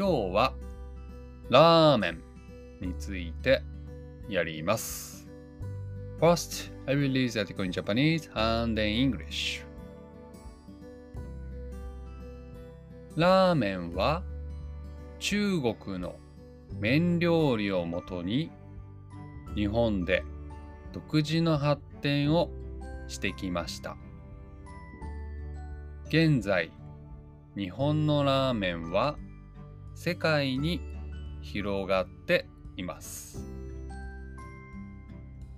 今日はラーメンについてやります。First, I will read the article in Japanese and in English. ラーメンは中国の麺料理をもとに日本で独自の発展をしてきました。現在、日本のラーメンは世界に広がっています。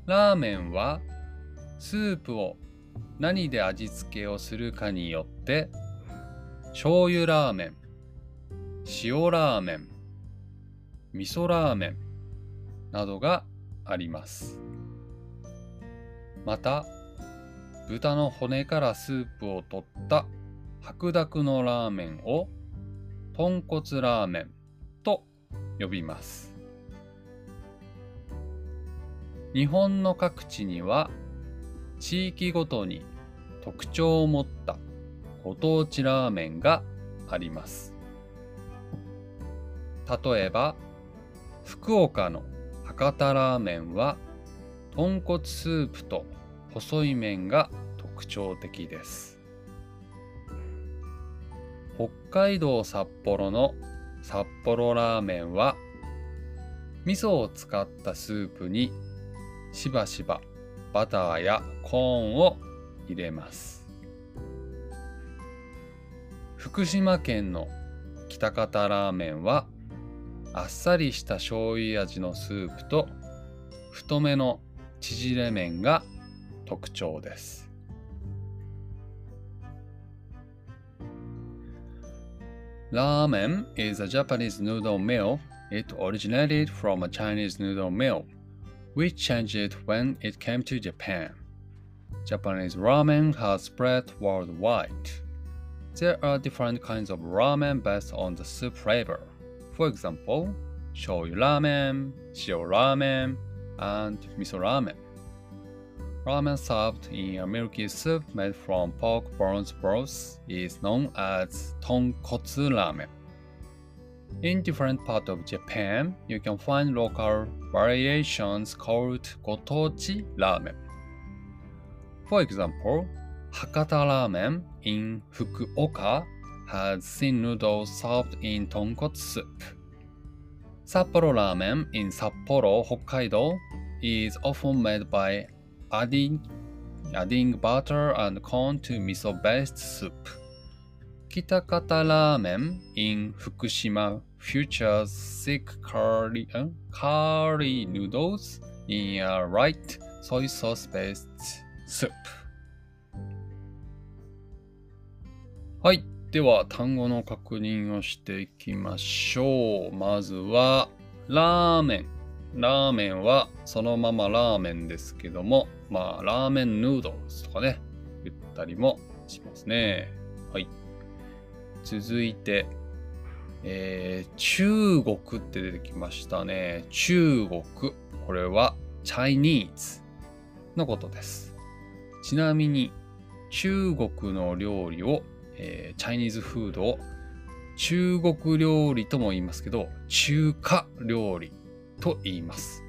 ラーメンはスープを何で味付けをするかによって醤油ラーメン、塩ラーメン、味噌ラーメンなどがあります。また、豚の骨からスープを取った白濁のラーメンを豚骨ラーメンと呼びます。日本の各地には地域ごとに特徴を持ったご当地ラーメンがあります。例えば、福岡の博多ラーメンは豚骨スープと細い麺が特徴的です。北海道札幌の札幌ラーメンは味噌を使ったスープにしばしばバターやコーンを入れます。福島県の北方ラーメンはあっさりした醤油味のスープと太めの縮れ麺が特徴です。Ramen is a Japanese noodle meal. It originated from a Chinese noodle meal, which changed it when it came to Japan. Japanese ramen has spread worldwide. There are different kinds of ramen based on the soup flavor. For example, shoyu ramen, shio ramen, and miso ramen. Ramen served in a milky soup made from pork bones broth is known as tonkotsu ramen. In different parts of Japan, you can find local variations called gotochi ramen. For example, Hakata ramen in Fukuoka has thin noodles served in tonkotsu soup. Sapporo ramen in Sapporo, Hokkaido is often made by adding, adding butter and corn to miso-based soup. Kitakata ramen in Fukushima features thick curry, uh, curry noodles in a light soy sauce-based soup. はい。では、単語の確認をしていきましょう。まずは、ラーメン。ラーメンはそのままラーメンですけども、まあ、ラーメンヌードルとかね、言ったりもしますね。はい。続いて、えー、中国って出てきましたね。中国。これは Chinese のことです。ちなみに、中国の料理を、えー、チャイニーズフードを中国料理とも言いますけど、中華料理と言います。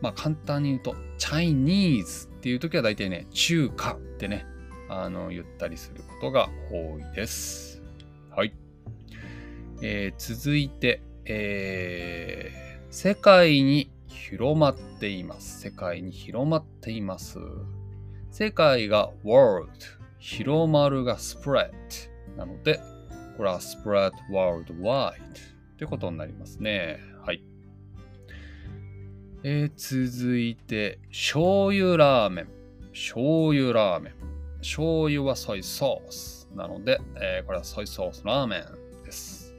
まあ簡単に言うと、チャイニーズっていう時は大体ね、中華ってね、あの、言ったりすることが多いです。はい。えー、続いて、えー、世界に広まっています。世界に広まっています。世界が world、広まるが spread なので、これは spread worldwide ってことになりますね。はい。えー、続いて、醤油ラーメン。醤油ラーメン。醤油はソイソース。なので、えー、これはソイソースラーメンです。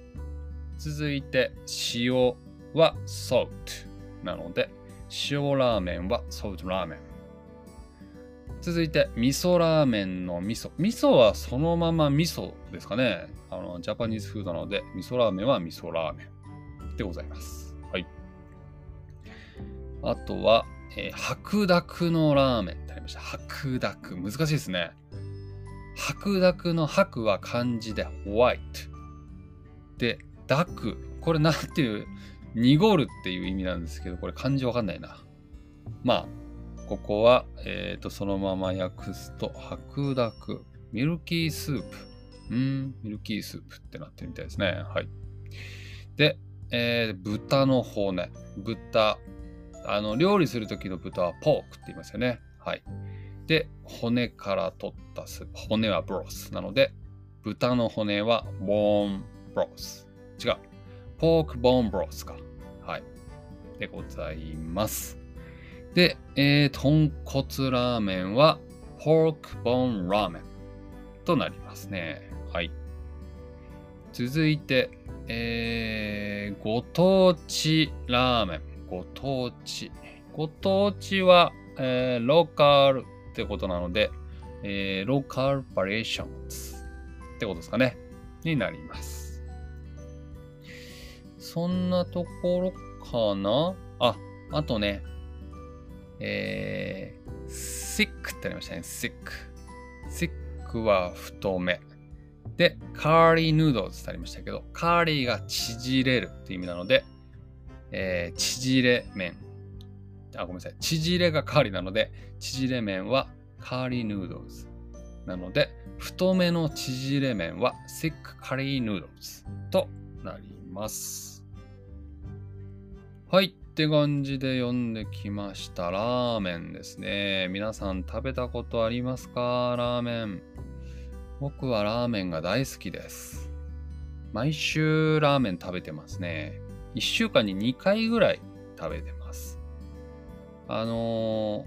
続いて、塩はソート。なので、塩ラーメンはソートラーメン。続いて、味噌ラーメンの味噌。味噌はそのまま味噌ですかね。あの、ジャパニーズフードなので、味噌ラーメンは味噌ラーメンでございます。あとは、えー、白濁のラーメンってありました。白濁。難しいですね。白濁の白は漢字でホワイト。で、ダク。これなんていう、濁るっていう意味なんですけど、これ漢字わかんないな。まあ、ここは、えっ、ー、と、そのまま訳すと、白濁。ミルキースープ。うん、ミルキースープってなってるみたいですね。はい。で、えー、豚の骨。豚。あの、料理するときの豚はポークって言いますよね。はい。で、骨から取ったスープ。骨はブロス。なので、豚の骨はボーンブロス。違う。ポークボーンブロスか。はい。でございます。で、えー、豚骨ラーメンはポークボーンラーメンとなりますね。はい。続いて、えー、ご当地ラーメン。ご当地。ご当地は、えー、ローカルってことなので、えー、ローカルバリエーションってことですかね。になります。そんなところかな？あ、あとね、えー、sick ってありましたね。sick。sick は太め。で、カーリーヌードルってありましたけど、カーリーが縮れるって意味なので、えー、縮れ麺。あ、ごめんなさい。縮れがカーリーなので、縮れ麺はカーリーヌードルズ。なので、太めの縮れ麺は thick curry noodles となります。はい。って感じで読んできました。ラーメンですね。皆さん食べたことありますか？ラーメン。僕はラーメンが大好きです。毎週ラーメン食べてますね。1週間に2回ぐらい食べてます。あのー、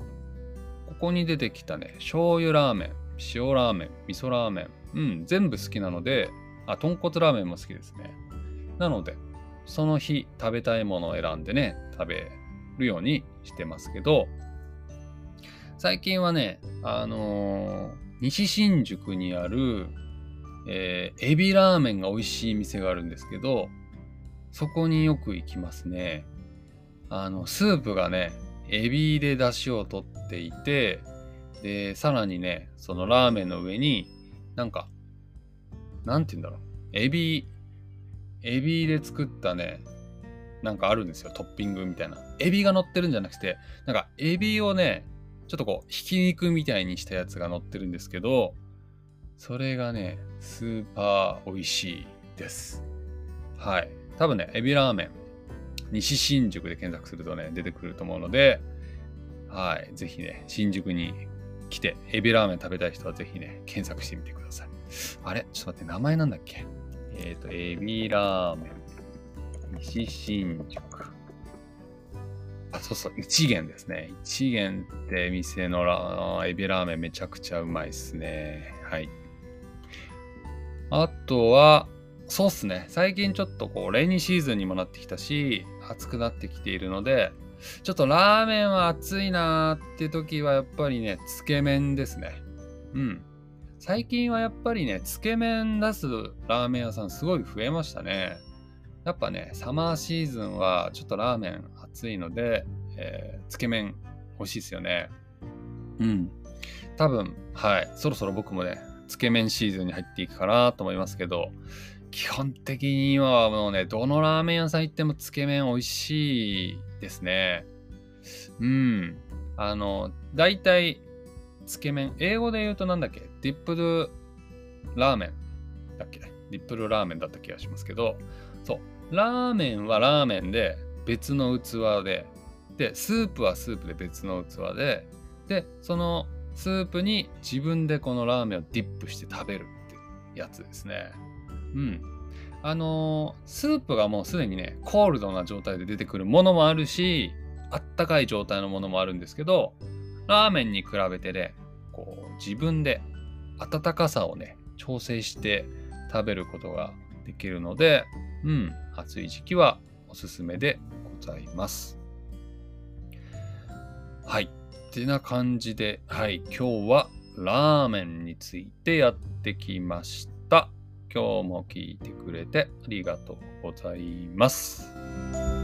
ここに出てきたね、醤油ラーメン、塩ラーメン、味噌ラーメン、うん、全部好きなので、あ、豚骨ラーメンも好きですね。なので、その日食べたいものを選んでね、食べるようにしてますけど、最近はね、あのー、西新宿にある、えー、エビラーメンが美味しい店があるんですけど、そこによく行きますね。あの、スープがね、エビで出汁を取っていて、で、さらにね、そのラーメンの上に、なんか、なんて言うんだろう。エビエビで作ったね、なんかあるんですよ。トッピングみたいな。エビが乗ってるんじゃなくて、なんかエビをね、ちょっとこう、ひき肉みたいにしたやつが乗ってるんですけど、それがね、スーパー美味しいです。はい。多分ね、エビラーメン、西新宿で検索するとね、出てくると思うので、はい。ぜひね、新宿に来て、エビラーメン食べたい人はぜひね、検索してみてください。あれ？ちょっと待って、名前なんだっけ？えっ、ー、と、エビラーメン。西新宿。あ、そうそう、一元ですね。一元って店のラエビラーメンめちゃくちゃうまいっすね。はい。あとは、そうっすね。最近ちょっとこう、レニーシーズンにもなってきたし、暑くなってきているので、ちょっとラーメンは暑いなーって時はやっぱりね、つけ麺ですね。うん。最近はやっぱりね、つけ麺出すラーメン屋さんすごい増えましたね。やっぱね、サマーシーズンはちょっとラーメン暑いので、えー、つけ麺欲しいですよね。うん。多分、はい。そろそろ僕もね、つけ麺シーズンに入っていくかなと思いますけど、基本的にはもうね、どのラーメン屋さん行ってもつけ麺美味しいですね。うん。あの、大体、つけ麺。英語で言うとなんだっけ？ディップルラーメンだっけ？ディップルラーメンだった気がしますけど、そう。ラーメンはラーメンで別の器で、で、スープはスープで別の器で、で、そのスープに自分でこのラーメンをディップして食べるってやつですね。うん。あのー、スープがもうすでにね、コールドな状態で出てくるものもあるし、あったかい状態のものもあるんですけど、ラーメンに比べてね、こう自分で温かさをね、調整して食べることができるので、うん、暑い時期はおすすめでございます。はい。ってな感じで、はい、今日はラーメンについてやってきました。今日も聞いてくれてありがとうございます。